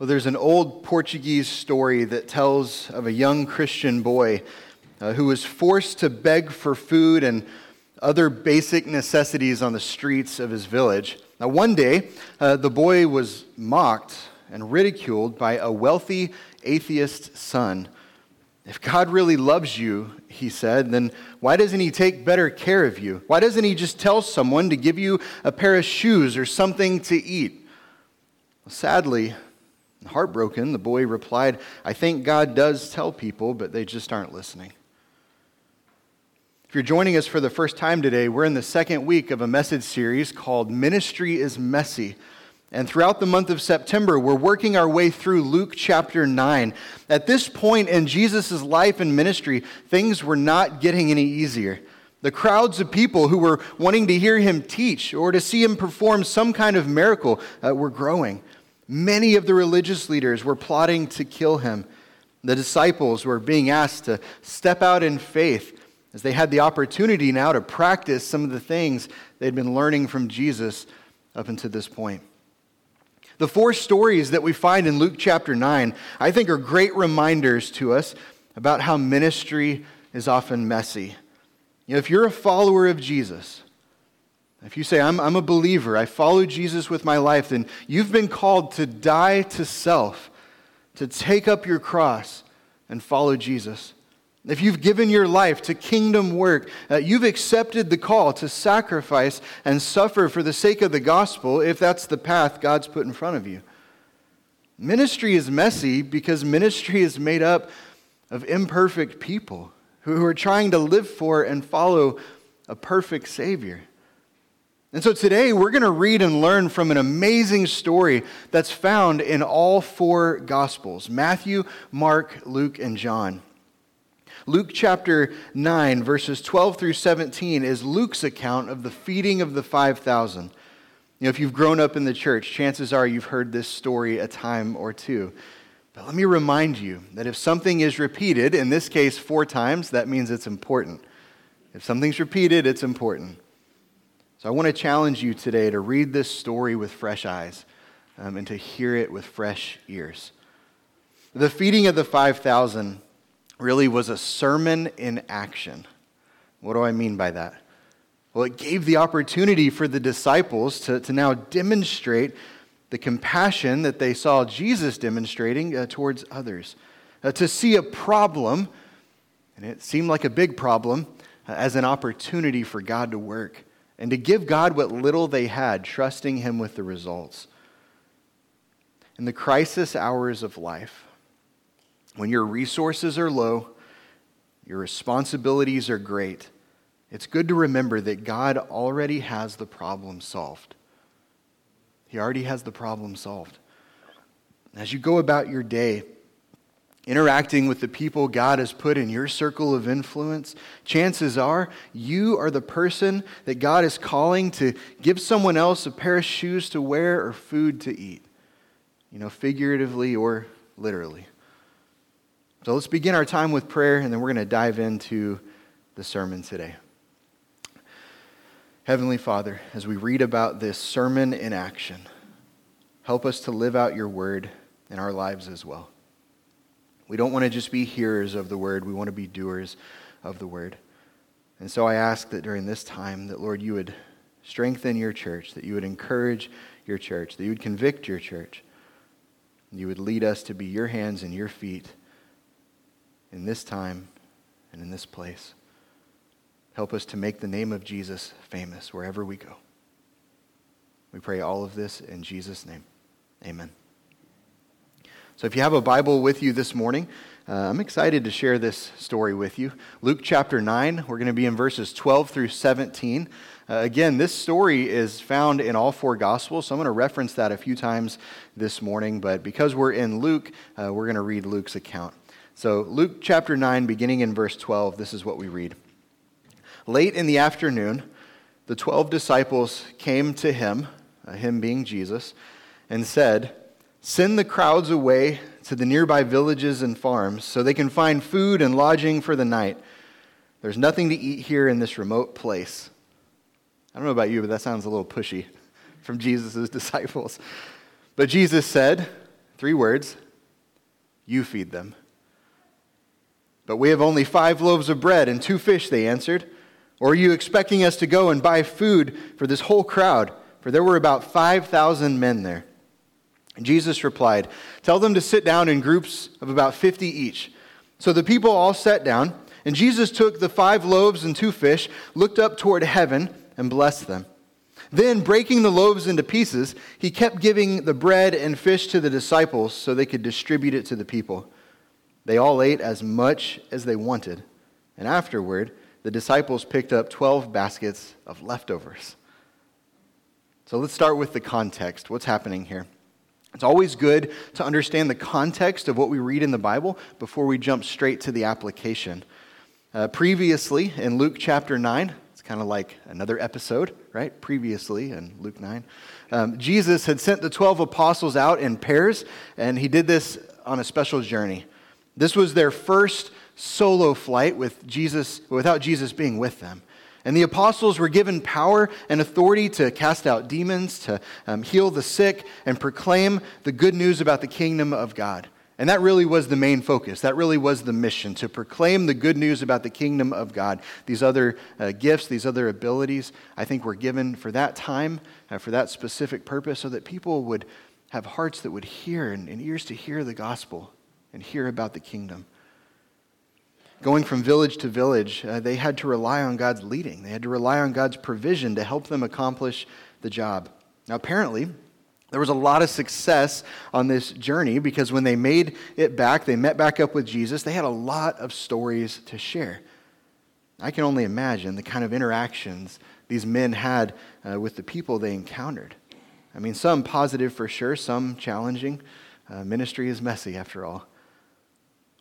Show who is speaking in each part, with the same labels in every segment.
Speaker 1: Well, there's an old Portuguese story that tells of a young Christian boy uh, who was forced to beg for food and other basic necessities on the streets of his village. Now, one day, uh, the boy was mocked and ridiculed by a wealthy atheist son. If God really loves you, he said, then why doesn't he take better care of you? Why doesn't he just tell someone to give you a pair of shoes or something to eat? Well, sadly, Heartbroken, the boy replied, I think God does tell people, but they just aren't listening. If you're joining us for the first time today, we're in the second week of a message series called Ministry is Messy. And throughout the month of September, we're working our way through Luke chapter 9. At this point in Jesus' life and ministry, things were not getting any easier. The crowds of people who were wanting to hear him teach or to see him perform some kind of miracle uh, were growing. Many of the religious leaders were plotting to kill him. The disciples were being asked to step out in faith as they had the opportunity now to practice some of the things they'd been learning from Jesus up until this point. The four stories that we find in Luke chapter 9, I think, are great reminders to us about how ministry is often messy. You know, if you're a follower of Jesus, if you say, I'm, I'm a believer, I follow Jesus with my life, then you've been called to die to self, to take up your cross and follow Jesus. If you've given your life to kingdom work, uh, you've accepted the call to sacrifice and suffer for the sake of the gospel if that's the path God's put in front of you. Ministry is messy because ministry is made up of imperfect people who are trying to live for and follow a perfect Savior. And so today we're going to read and learn from an amazing story that's found in all four Gospels Matthew, Mark, Luke, and John. Luke chapter 9, verses 12 through 17, is Luke's account of the feeding of the 5,000. You know, if you've grown up in the church, chances are you've heard this story a time or two. But let me remind you that if something is repeated, in this case four times, that means it's important. If something's repeated, it's important. So I want to challenge you today to read this story with fresh eyes um, and to hear it with fresh ears. The feeding of the 5,000 really was a sermon in action. What do I mean by that? Well, it gave the opportunity for the disciples to, to now demonstrate the compassion that they saw Jesus demonstrating uh, towards others, uh, to see a problem, and it seemed like a big problem, uh, as an opportunity for God to work and to give God what little they had, trusting Him with the results. In the crisis hours of life, when your resources are low, your responsibilities are great, it's good to remember that God already has the problem solved. He already has the problem solved. As you go about your day, interacting with the people God has put in your circle of influence, chances are you are the person that God is calling to give someone else a pair of shoes to wear or food to eat, you know, figuratively or literally. So let's begin our time with prayer, and then we're going to dive into the sermon today. Heavenly Father, as we read about this sermon in action, help us to live out your word in our lives as well. We don't want to just be hearers of the word, we want to be doers of the word. And so I ask that during this time that Lord you would strengthen your church, that you would encourage your church, that you would convict your church. You would lead us to be your hands and your feet in this time and in this place. Help us to make the name of Jesus famous wherever we go. We pray all of this in Jesus' name. Amen. So if you have a Bible with you this morning, uh, I'm excited to share this story with you. Luke chapter 9, we're going to be in verses 12 through 17. Uh, again, this story is found in all four Gospels, so I'm going to reference that a few times this morning, but because we're in Luke, uh, we're going to read Luke's account. So, Luke chapter 9, beginning in verse 12, this is what we read. Late in the afternoon, the twelve disciples came to him, uh, him being Jesus, and said, Send the crowds away to the nearby villages and farms so they can find food and lodging for the night. There's nothing to eat here in this remote place. I don't know about you, but that sounds a little pushy from Jesus' disciples. But Jesus said, Three words You feed them. But we have only five loaves of bread and two fish, they answered. Or are you expecting us to go and buy food for this whole crowd? For there were about 5,000 men there. Jesus replied, Tell them to sit down in groups of about 50 each. So the people all sat down, and Jesus took the five loaves and two fish, looked up toward heaven, and blessed them. Then, breaking the loaves into pieces, he kept giving the bread and fish to the disciples so they could distribute it to the people. They all ate as much as they wanted, and afterward, the disciples picked up 12 baskets of leftovers. So let's start with the context. What's happening here? It's always good to understand the context of what we read in the Bible before we jump straight to the application. Uh, previously, in Luke chapter 9, it's kind of like another episode, right? Previously in Luke 9, um, Jesus had sent the 12 apostles out in pairs, and he did this on a special journey. This was their first solo flight with Jesus, without Jesus being with them. And the apostles were given power and authority to cast out demons, to um, heal the sick, and proclaim the good news about the kingdom of God. And that really was the main focus. That really was the mission to proclaim the good news about the kingdom of God. These other uh, gifts, these other abilities, I think were given for that time, uh, for that specific purpose, so that people would have hearts that would hear and, and ears to hear the gospel and hear about the kingdom going from village to village, uh, they had to rely on God's leading. They had to rely on God's provision to help them accomplish the job. Now, apparently, there was a lot of success on this journey because when they made it back, they met back up with Jesus, they had a lot of stories to share. I can only imagine the kind of interactions these men had uh, with the people they encountered. I mean, some positive for sure, some challenging. Uh, ministry is messy, after all.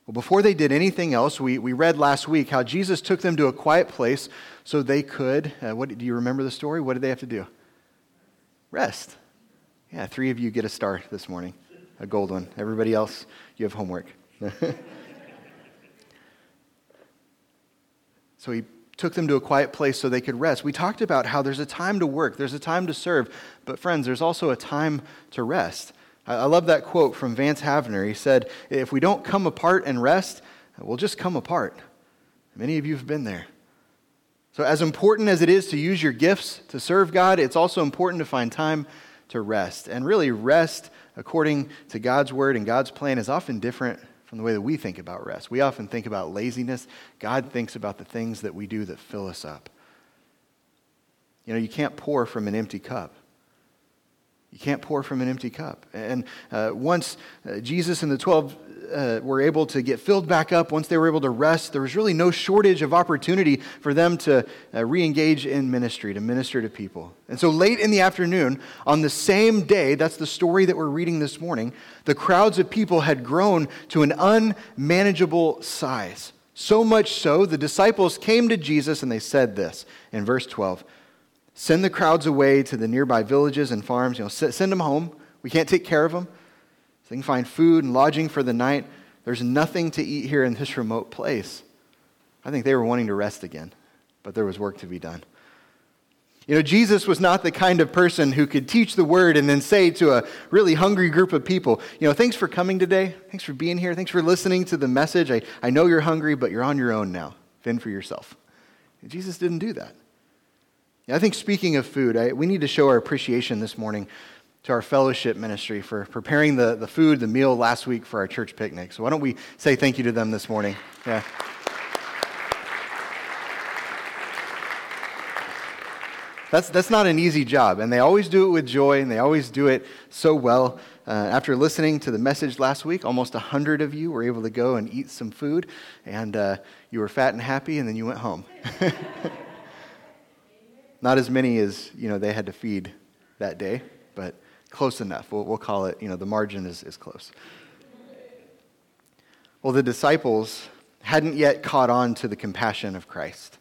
Speaker 1: Well, before they did anything else, we, we read last week how Jesus took them to a quiet place so they could. Uh, what do you remember the story? What did they have to do? Rest. Yeah, three of you get a star this morning, a gold one. Everybody else, you have homework. so he took them to a quiet place so they could rest. We talked about how there's a time to work, there's a time to serve, but friends, there's also a time to rest. I love that quote from Vance Havner. He said, If we don't come apart and rest, we'll just come apart. Many of you have been there. So, as important as it is to use your gifts to serve God, it's also important to find time to rest. And really, rest, according to God's word and God's plan, is often different from the way that we think about rest. We often think about laziness. God thinks about the things that we do that fill us up. You know, you can't pour from an empty cup. You can't pour from an empty cup. And uh, once uh, Jesus and the 12 uh, were able to get filled back up, once they were able to rest, there was really no shortage of opportunity for them to uh, re engage in ministry, to minister to people. And so late in the afternoon, on the same day, that's the story that we're reading this morning, the crowds of people had grown to an unmanageable size. So much so, the disciples came to Jesus and they said this in verse 12 Send the crowds away to the nearby villages and farms. You know, send them home. We can't take care of them. So they can find food and lodging for the night. There's nothing to eat here in this remote place. I think they were wanting to rest again, but there was work to be done. You know, Jesus was not the kind of person who could teach the word and then say to a really hungry group of people, you know, thanks for coming today. Thanks for being here. Thanks for listening to the message. I, I know you're hungry, but you're on your own now. Fend for yourself. Jesus didn't do that. I think speaking of food, I, we need to show our appreciation this morning to our fellowship ministry for preparing the, the food, the meal last week for our church picnic. So why don't we say thank you to them this morning? Yeah. That's, that's not an easy job, and they always do it with joy, and they always do it so well. Uh, after listening to the message last week, almost 100 of you were able to go and eat some food, and uh, you were fat and happy, and then you went home. Not as many as you know they had to feed that day, but close enough. We'll, we'll call it, you know, the margin is, is close. Well, the disciples hadn't yet caught on to the compassion of Christ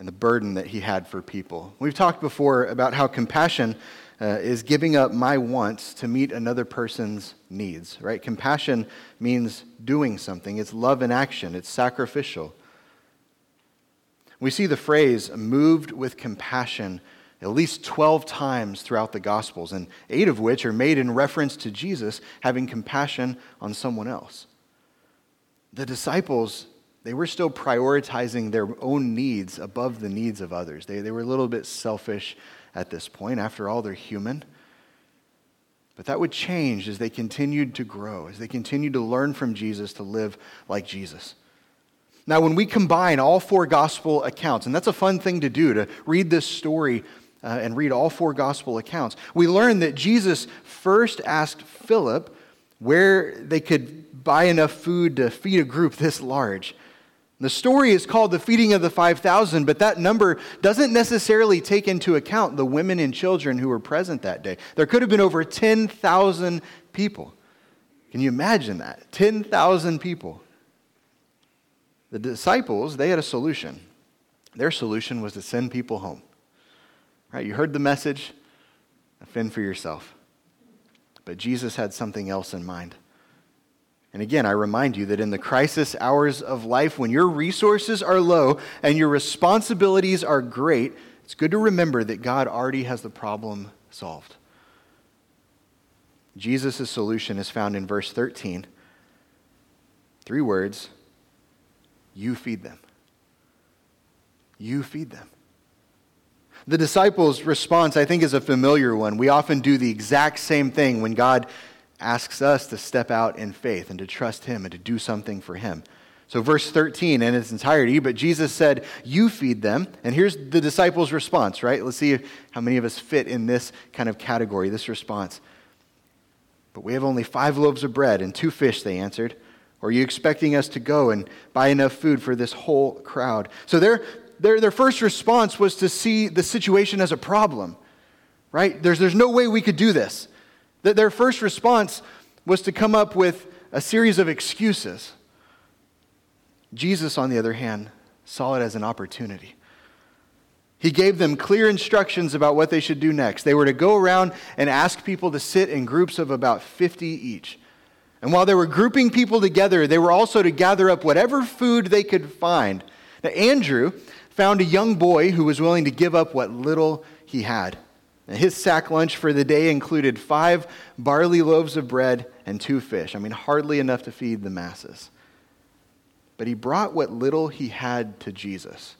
Speaker 1: and the burden that he had for people. We've talked before about how compassion uh, is giving up my wants to meet another person's needs, right? Compassion means doing something, it's love in action, it's sacrificial. We see the phrase moved with compassion at least 12 times throughout the Gospels, and eight of which are made in reference to Jesus having compassion on someone else. The disciples, they were still prioritizing their own needs above the needs of others. They, they were a little bit selfish at this point. After all, they're human. But that would change as they continued to grow, as they continued to learn from Jesus to live like Jesus. Now, when we combine all four gospel accounts, and that's a fun thing to do, to read this story uh, and read all four gospel accounts, we learn that Jesus first asked Philip where they could buy enough food to feed a group this large. The story is called the feeding of the 5,000, but that number doesn't necessarily take into account the women and children who were present that day. There could have been over 10,000 people. Can you imagine that? 10,000 people. The disciples, they had a solution. Their solution was to send people home. Right? You heard the message, fend for yourself. But Jesus had something else in mind. And again, I remind you that in the crisis hours of life, when your resources are low and your responsibilities are great, it's good to remember that God already has the problem solved. Jesus' solution is found in verse 13. Three words You feed them. You feed them. The disciples' response, I think, is a familiar one. We often do the exact same thing when God asks us to step out in faith and to trust Him and to do something for Him. So, verse 13 in its entirety, but Jesus said, You feed them. And here's the disciples' response, right? Let's see how many of us fit in this kind of category, this response. But we have only five loaves of bread and two fish, they answered. Or are you expecting us to go and buy enough food for this whole crowd? So, their, their, their first response was to see the situation as a problem, right? There's, there's no way we could do this. Their first response was to come up with a series of excuses. Jesus, on the other hand, saw it as an opportunity. He gave them clear instructions about what they should do next. They were to go around and ask people to sit in groups of about 50 each. And while they were grouping people together, they were also to gather up whatever food they could find. Now, Andrew found a young boy who was willing to give up what little he had. His sack lunch for the day included five barley loaves of bread and two fish. I mean, hardly enough to feed the masses. But he brought what little he had to Jesus.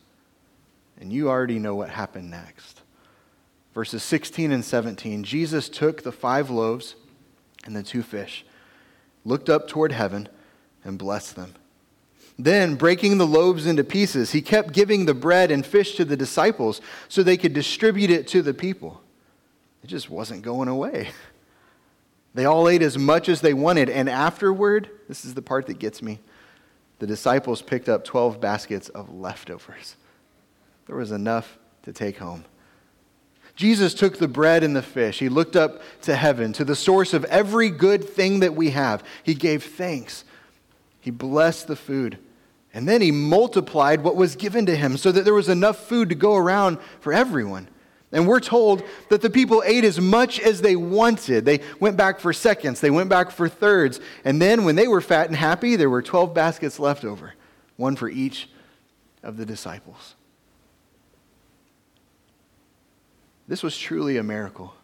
Speaker 1: And you already know what happened next. Verses 16 and 17 Jesus took the five loaves and the two fish, looked up toward heaven, and blessed them. Then, breaking the loaves into pieces, he kept giving the bread and fish to the disciples so they could distribute it to the people. It just wasn't going away. They all ate as much as they wanted, and afterward, this is the part that gets me, the disciples picked up 12 baskets of leftovers. There was enough to take home. Jesus took the bread and the fish. He looked up to heaven, to the source of every good thing that we have. He gave thanks. He blessed the food. And then he multiplied what was given to him so that there was enough food to go around for everyone. And we're told that the people ate as much as they wanted. They went back for seconds, they went back for thirds. And then when they were fat and happy, there were 12 baskets left over, one for each of the disciples. This was truly a miracle.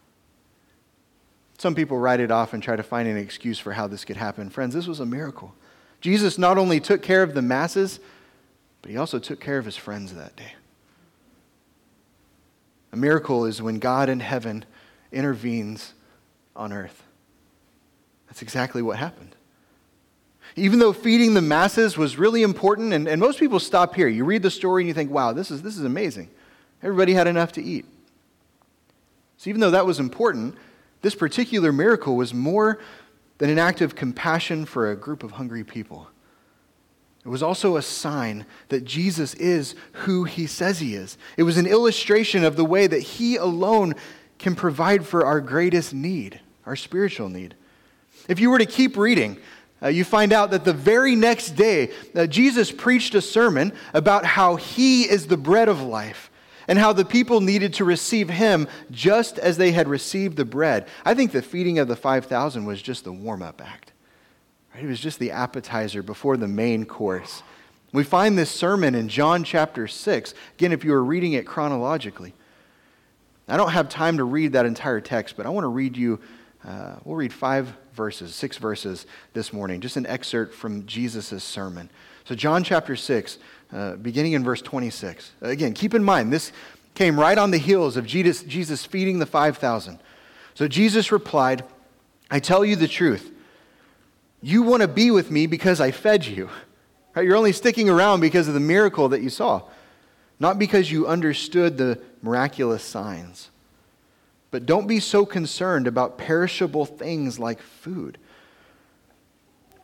Speaker 1: Some people write it off and try to find an excuse for how this could happen. Friends, this was a miracle. Jesus not only took care of the masses, but he also took care of his friends that day. A miracle is when God in heaven intervenes on earth. That's exactly what happened. Even though feeding the masses was really important, and, and most people stop here. You read the story and you think, wow, this is, this is amazing. Everybody had enough to eat. So, even though that was important, this particular miracle was more than an act of compassion for a group of hungry people. It was also a sign that Jesus is who he says he is. It was an illustration of the way that he alone can provide for our greatest need, our spiritual need. If you were to keep reading, uh, you find out that the very next day, uh, Jesus preached a sermon about how he is the bread of life and how the people needed to receive him just as they had received the bread. I think the feeding of the 5,000 was just the warm up act. Right? It was just the appetizer before the main course. We find this sermon in John chapter 6. Again, if you were reading it chronologically. I don't have time to read that entire text, but I want to read you, uh, we'll read five verses, six verses this morning, just an excerpt from Jesus' sermon. So, John chapter 6, uh, beginning in verse 26. Again, keep in mind, this came right on the heels of Jesus, Jesus feeding the 5,000. So, Jesus replied, I tell you the truth. You want to be with me because I fed you. Right? You're only sticking around because of the miracle that you saw, not because you understood the miraculous signs. But don't be so concerned about perishable things like food.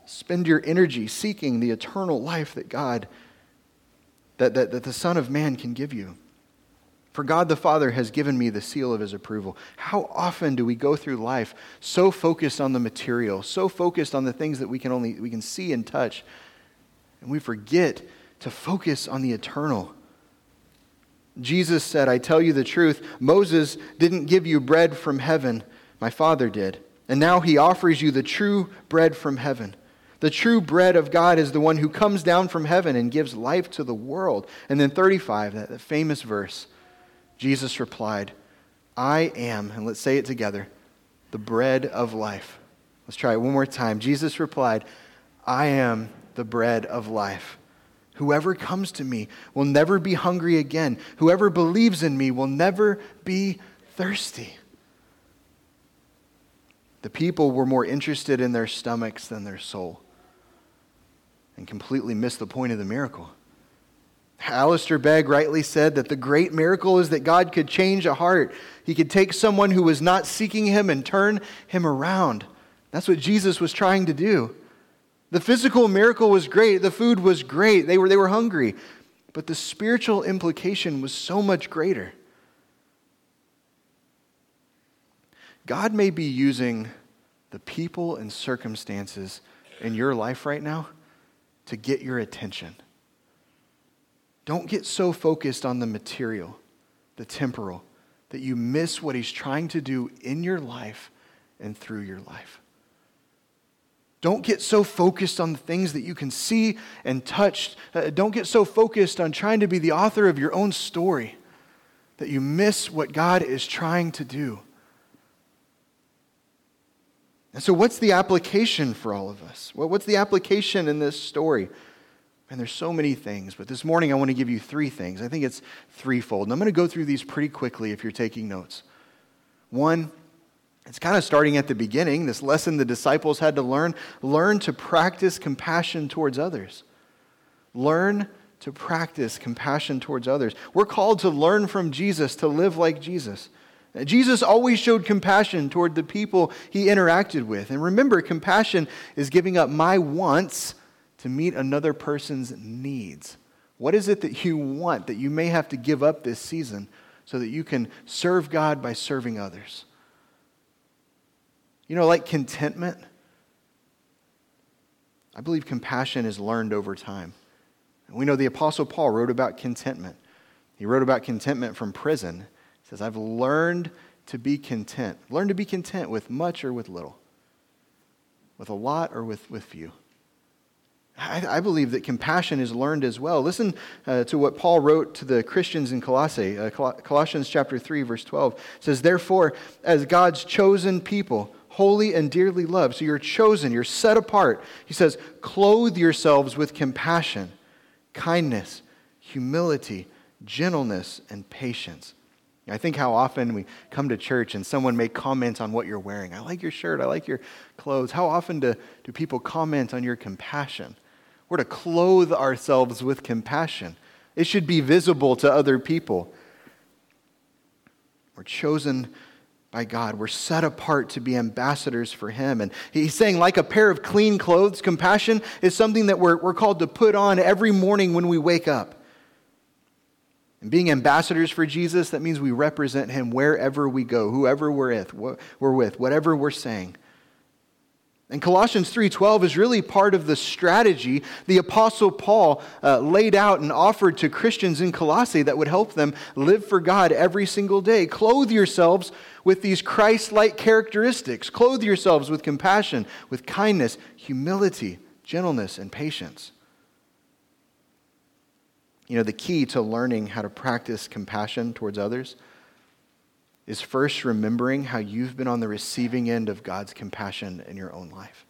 Speaker 1: Spend your energy seeking the eternal life that God, that, that, that the Son of Man can give you. For God the Father has given me the seal of his approval. How often do we go through life so focused on the material, so focused on the things that we can only we can see and touch, and we forget to focus on the eternal? Jesus said, I tell you the truth, Moses didn't give you bread from heaven, my Father did. And now he offers you the true bread from heaven. The true bread of God is the one who comes down from heaven and gives life to the world. And then 35, that, famous verse. Jesus replied, I am, and let's say it together, the bread of life. Let's try it one more time. Jesus replied, I am the bread of life. Whoever comes to me will never be hungry again. Whoever believes in me will never be thirsty. The people were more interested in their stomachs than their soul and completely missed the point of the miracle. Alistair Begg rightly said that the great miracle is that God could change a heart. He could take someone who was not seeking Him and turn him around. That's what Jesus was trying to do. The physical miracle was great, the food was great, they were, they were hungry. But the spiritual implication was so much greater. God may be using the people and circumstances in your life right now to get your attention. Don't get so focused on the material, the temporal, that you miss what He's trying to do in your life and through your life. Don't get so focused on the things that you can see and touch. Uh, don't get so focused on trying to be the author of your own story that you miss what God is trying to do. And so, what's the application for all of us? What's the application in this story? And there's so many things, but this morning I want to give you three things. I think it's threefold. And I'm going to go through these pretty quickly if you're taking notes. One, it's kind of starting at the beginning, this lesson the disciples had to learn learn to practice compassion towards others. Learn to practice compassion towards others. We're called to learn from Jesus, to live like Jesus. Jesus always showed compassion toward the people he interacted with. And remember, compassion is giving up my wants to meet another person's needs. What is it that you want that you may have to give up this season so that you can serve God by serving others? You know, like contentment, I believe compassion is learned over time. And we know the Apostle Paul wrote about contentment. He wrote about contentment from prison. Says, I've learned to be content. Learn to be content with much or with little, with a lot or with, with few. I, I believe that compassion is learned as well. Listen uh, to what Paul wrote to the Christians in Colossae. Uh, Colossians chapter 3, verse 12 says, Therefore, as God's chosen people, holy and dearly loved, so you're chosen, you're set apart, he says, clothe yourselves with compassion, kindness, humility, gentleness, and patience. I think how often we come to church and someone may comment on what you're wearing. I like your shirt. I like your clothes. How often do, do people comment on your compassion? We're to clothe ourselves with compassion. It should be visible to other people. We're chosen by God. We're set apart to be ambassadors for Him. And He's saying, like a pair of clean clothes, compassion is something that we're, we're called to put on every morning when we wake up. And being ambassadors for Jesus, that means we represent Him wherever we go, whoever we're with, whatever we're saying. And Colossians 3:12 is really part of the strategy the apostle Paul uh, laid out and offered to Christians in Colossae that would help them live for God every single day. Clothe yourselves with these Christ-like characteristics. Clothe yourselves with compassion, with kindness, humility, gentleness, and patience. You know, the key to learning how to practice compassion towards others is first remembering how you've been on the receiving end of God's compassion in your own life.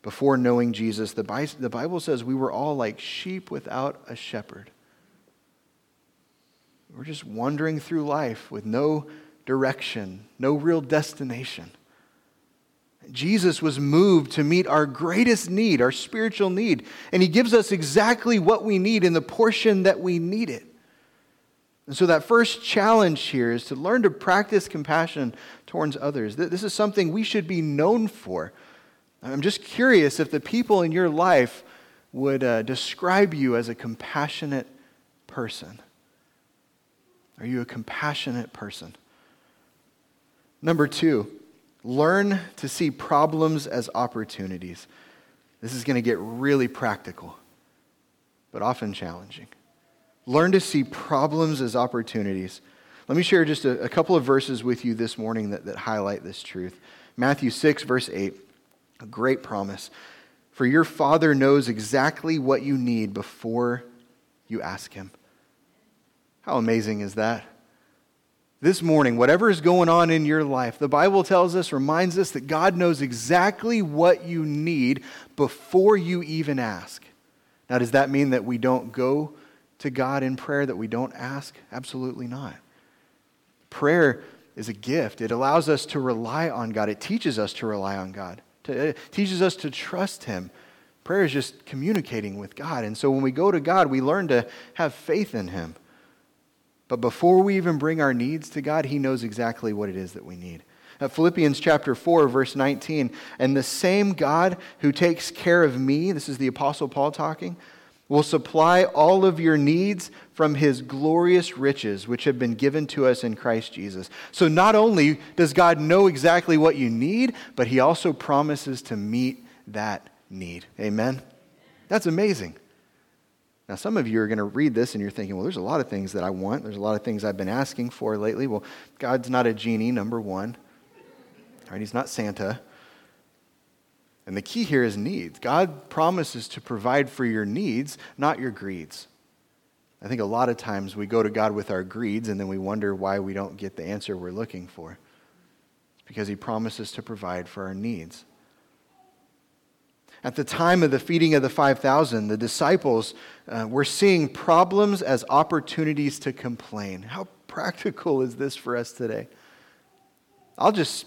Speaker 1: Before knowing Jesus, the Bible says we were all like sheep without a shepherd. We're just wandering through life with no direction, no real destination. Jesus was moved to meet our greatest need, our spiritual need, and he gives us exactly what we need in the portion that we need it. And so, that first challenge here is to learn to practice compassion towards others. This is something we should be known for. I'm just curious if the people in your life would uh, describe you as a compassionate person. Are you a compassionate person? Number two, learn to see problems as opportunities. This is going to get really practical, but often challenging. Learn to see problems as opportunities. Let me share just a, a couple of verses with you this morning that, that highlight this truth. Matthew 6, verse 8, a great promise. For your Father knows exactly what you need before you ask Him. How amazing is that? This morning, whatever is going on in your life, the Bible tells us, reminds us that God knows exactly what you need before you even ask. Now, does that mean that we don't go to God in prayer that we don't ask? Absolutely not. Prayer is a gift. It allows us to rely on God. It teaches us to rely on God. it teaches us to trust Him. Prayer is just communicating with God. And so when we go to God, we learn to have faith in Him. But before we even bring our needs to God, He knows exactly what it is that we need. Philippians chapter 4, verse 19, and the same God who takes care of me, this is the Apostle Paul talking, will supply all of your needs from his glorious riches, which have been given to us in Christ Jesus. So not only does God know exactly what you need, but he also promises to meet that need. Amen? That's amazing. Now, some of you are going to read this and you're thinking, well, there's a lot of things that I want. There's a lot of things I've been asking for lately. Well, God's not a genie, number one. All right, he's not Santa. And the key here is needs. God promises to provide for your needs, not your greeds. I think a lot of times we go to God with our greeds and then we wonder why we don't get the answer we're looking for. It's because He promises to provide for our needs. At the time of the feeding of the 5,000, the disciples uh, were seeing problems as opportunities to complain. How practical is this for us today? I'll just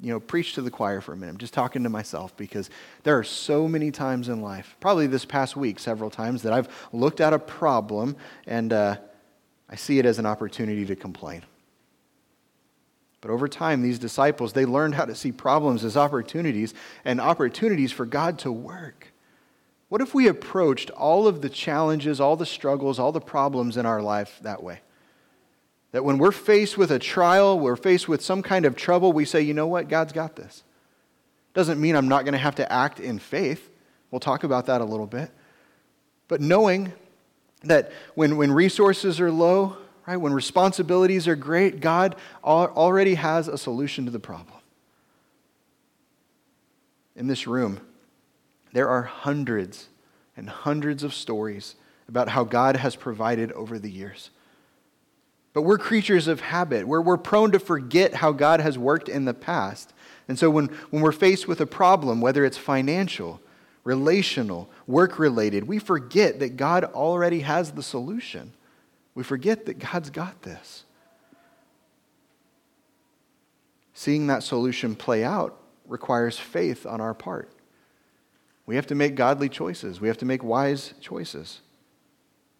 Speaker 1: you know, preach to the choir for a minute. I'm just talking to myself because there are so many times in life, probably this past week, several times, that I've looked at a problem and uh, I see it as an opportunity to complain. But over time, these disciples, they learned how to see problems as opportunities and opportunities for God to work. What if we approached all of the challenges, all the struggles, all the problems in our life that way? That when we're faced with a trial, we're faced with some kind of trouble, we say, you know what, God's got this. Doesn't mean I'm not going to have to act in faith. We'll talk about that a little bit. But knowing that when, when resources are low, right, when responsibilities are great, God already has a solution to the problem. In this room, there are hundreds and hundreds of stories about how God has provided over the years. But we're creatures of habit. We're, we're prone to forget how God has worked in the past. And so when, when we're faced with a problem, whether it's financial, relational, work related, we forget that God already has the solution. We forget that God's got this. Seeing that solution play out requires faith on our part. We have to make godly choices, we have to make wise choices.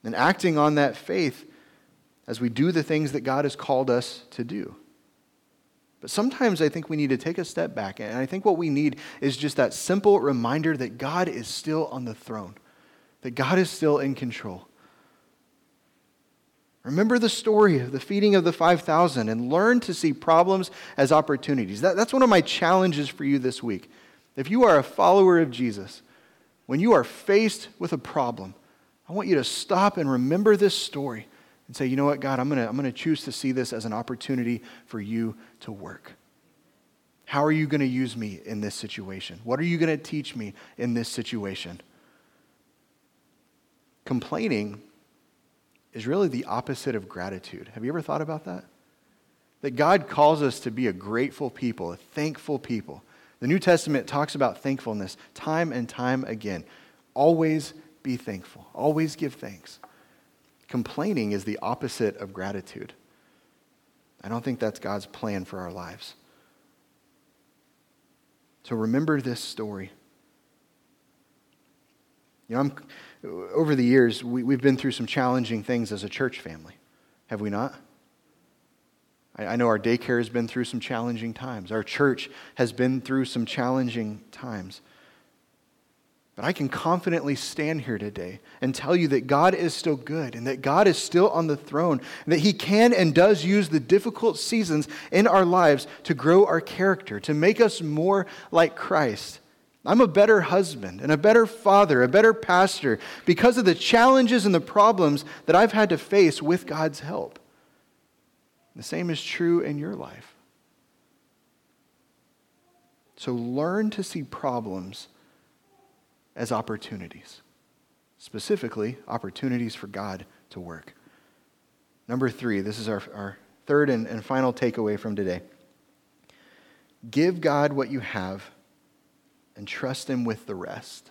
Speaker 1: And acting on that faith as we do the things that God has called us to do. But sometimes I think we need to take a step back, and I think what we need is just that simple reminder that God is still on the throne, that God is still in control. Remember the story of the feeding of the 5,000 and learn to see problems as opportunities. That, that's one of my challenges for you this week. If you are a follower of Jesus, when you are faced with a problem, I want you to stop and remember this story and say, you know what, God, I'm going to I'm going to choose to see this as an opportunity for you to work. How are you going to use me in this situation? What are you going to teach me in this situation? Complaining is really the opposite of gratitude. Have you ever thought about that? that God calls us to be a grateful people, a thankful people. The New Testament talks about thankfulness time and time again. Always be thankful, always give thanks. Complaining is the opposite of gratitude. I don't think that's God's plan for our lives. So remember this story. You know, I'm, over the years, we, we've been through some challenging things as a church family, have we not? I, I know our daycare has been through some challenging times. Our church has been through some challenging times. But I can confidently stand here today and tell you that God is still good and that God is still on the throne and that He can and does use the difficult seasons in our lives to grow our character, to make us more like Christ. I'm a better husband and a better father, a better pastor because of the challenges and the problems that I've had to face with God's help. The same is true in your life. So learn to see problems as opportunities, specifically, opportunities for God to work. Number three, this is our, our third and, and final takeaway from today. Give God what you have and trust Him with the rest.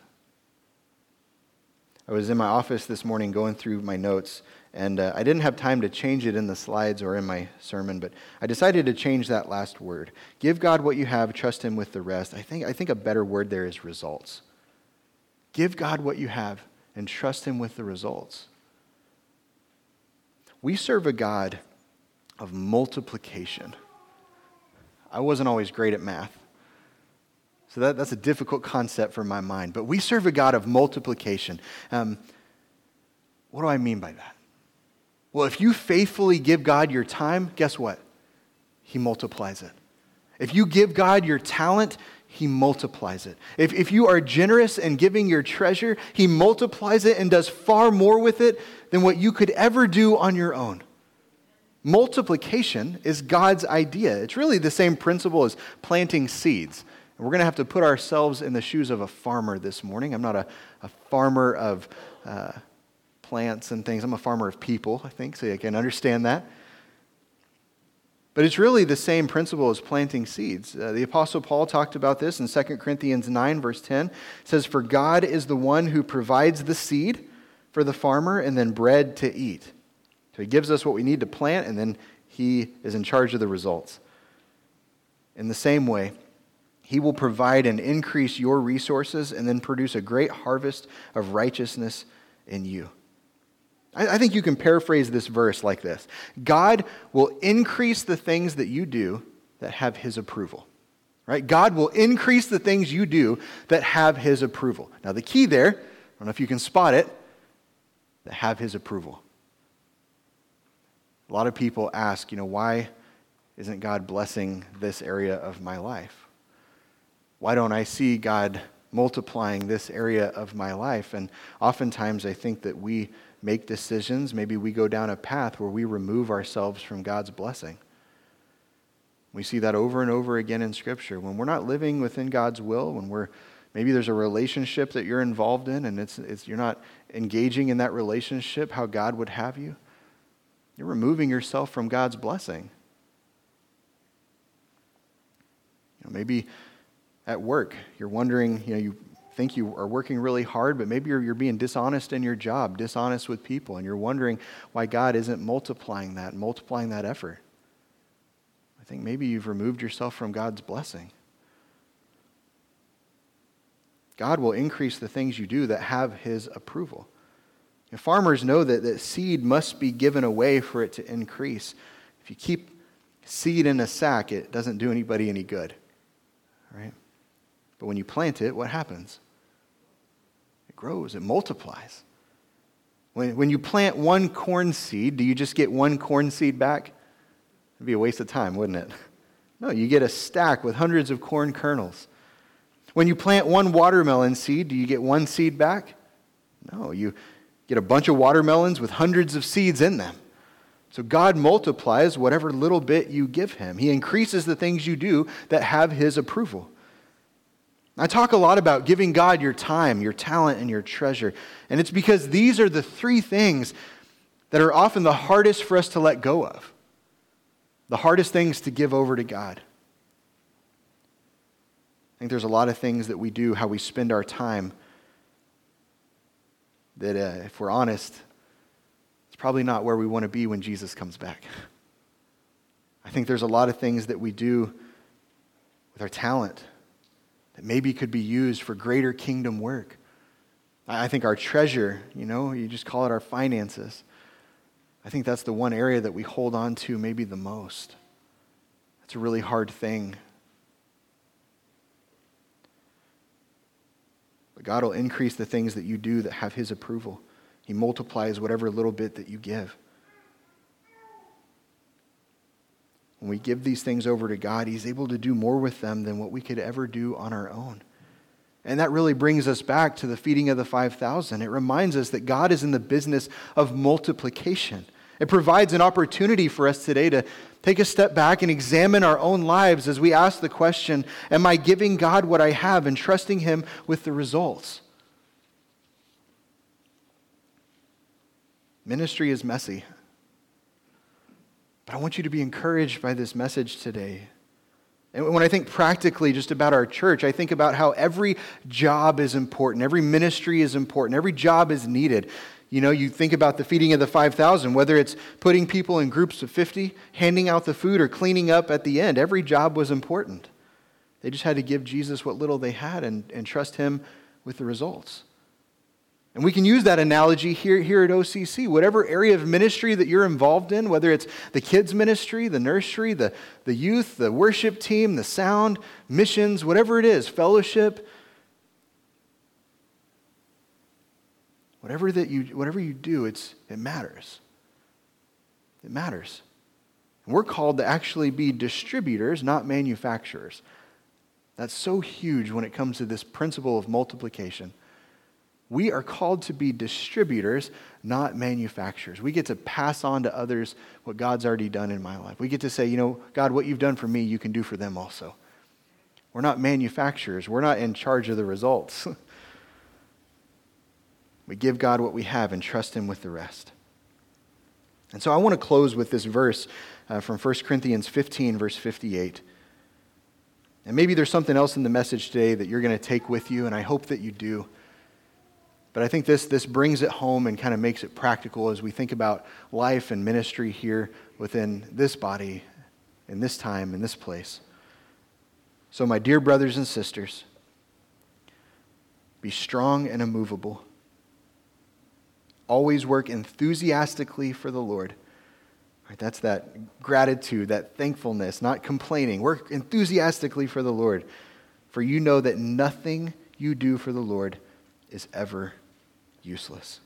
Speaker 1: I was in my office this morning going through my notes, and uh, I didn't have time to change it in the slides or in my sermon, but I decided to change that last word. Give God what you have, trust Him with the rest. I think, I think a better word there is results. Give God what you have and trust Him with the results. We serve a God of multiplication. I wasn't always great at math. So that, that's a difficult concept for my mind. But we serve a God of multiplication. Um, what do I mean by that? Well, if you faithfully give God your time, guess what? He multiplies it. If you give God your talent, He multiplies it. If, if you are generous in giving your treasure, He multiplies it and does far more with it than what you could ever do on your own. Multiplication is God's idea. It's really the same principle as planting seeds. And we're going to have to put ourselves in the shoes of a farmer this morning. I'm not a, a farmer of. Uh, plants and things. I'm a farmer of people, I think, so I can understand that. But it's really the same principle as planting seeds. Uh, the Apostle Paul talked about this in 2 Corinthians 9, verse 10. It says, For God is the one who provides the seed for the farmer and then bread to eat. So he gives us what we need to plant, and then he is in charge of the results. In the same way, he will provide and increase your resources and then produce a great harvest of righteousness in you. I, think you can paraphrase this verse like this God will increase the things that you do that have his approval. Right? God will increase the things you do that have his approval. Now, the key there, I don't know if you can spot it, that have his approval. A lot of people ask, you know, why isn't God blessing this area of my life? Why don't I see God multiplying this area of my life? And oftentimes I think that we make decisions, maybe we go down a path where we remove ourselves from God's blessing. We see that over and over again in Scripture. When we're not living within God's will, when we're maybe there's a relationship that you're involved in and it's, it's, you're not engaging in that relationship how God would have you, you're removing yourself from God's blessing. You know, maybe at work, you're wondering, you know, you think you are working really hard, but maybe you're, you're being dishonest in your job, dishonest with people, and you're wondering why God isn't multiplying that, multiplying that effort. I think maybe you've removed yourself from God's blessing. God will increase the things you do that have His approval. And farmers know that, that seed must be given away for it to increase. If you keep seed in a sack, it doesn't do anybody any good. Right? But when you plant it, what happens? It grows, it multiplies. When, when you plant one corn seed, do you just get one corn seed back? It'd be a waste of time, wouldn't it? No, you get a stack with hundreds of corn kernels. When you plant one watermelon seed, do you get one seed back? No, you get a bunch of watermelons with hundreds of seeds in them. So God multiplies whatever little bit you give him. He increases the things you do that have his approval. I talk a lot about giving God your time, your talent, and your treasure. And it's because these are the three things that are often the hardest for us to let go of. the hardest things to give over to God. I think there's a lot of things that we do, how we spend our time, that uh, if we're honest, it's probably not where we want to be when Jesus comes back. I think there's a lot of things that we do with our talent that maybe could be used for greater kingdom work. I think our treasure, you know, you just call it our finances. I think that's the one area that we hold on to maybe the most. It's a really hard thing. But God will increase the things that you do that have His approval. He multiplies whatever little bit that you give. When we give these things over to God, He's able to do more with them than what we could ever do on our own. And that really brings us back to the feeding of the 5,000. It reminds us that God is in the business of multiplication. It provides an opportunity for us today to take a step back and examine our own lives as we ask the question Am I giving God what I have and trusting Him with the results? Ministry is messy. But I want you to be encouraged by this message today. And when I think practically just about our church, I think about how every job is important, every ministry is important, every job is needed. You know, you think about the feeding of the 5,000, whether it's putting people in groups of 50, handing out the food, or cleaning up at the end, every job was important. They just had to give Jesus what little they had and, and trust Him with the results. And we can use that analogy here, here at OCC. Whatever area of ministry that you're involved in, whether it's the kids' ministry, the nursery, the, the youth, the worship team, the sound, missions, whatever it is, fellowship, whatever, that you, whatever you do, it's, it matters. It matters. And we're called to actually be distributors, not manufacturers. That's so huge when it comes to this principle of multiplication. We are called to be distributors, not manufacturers. We get to pass on to others what God's already done in my life. We get to say, you know, God, what you've done for me, you can do for them also. We're not manufacturers, we're not in charge of the results. we give God what we have and trust Him with the rest. And so I want to close with this verse uh, from 1 Corinthians 15, verse 58. And maybe there's something else in the message today that you're going to take with you, and I hope that you do. But I think this, this brings it home and kind of makes it practical as we think about life and ministry here within this body, in this time, in this place. So, my dear brothers and sisters, be strong and immovable. Always work enthusiastically for the Lord. Right, that's that gratitude, that thankfulness, not complaining. Work enthusiastically for the Lord, for you know that nothing you do for the Lord is ever useless.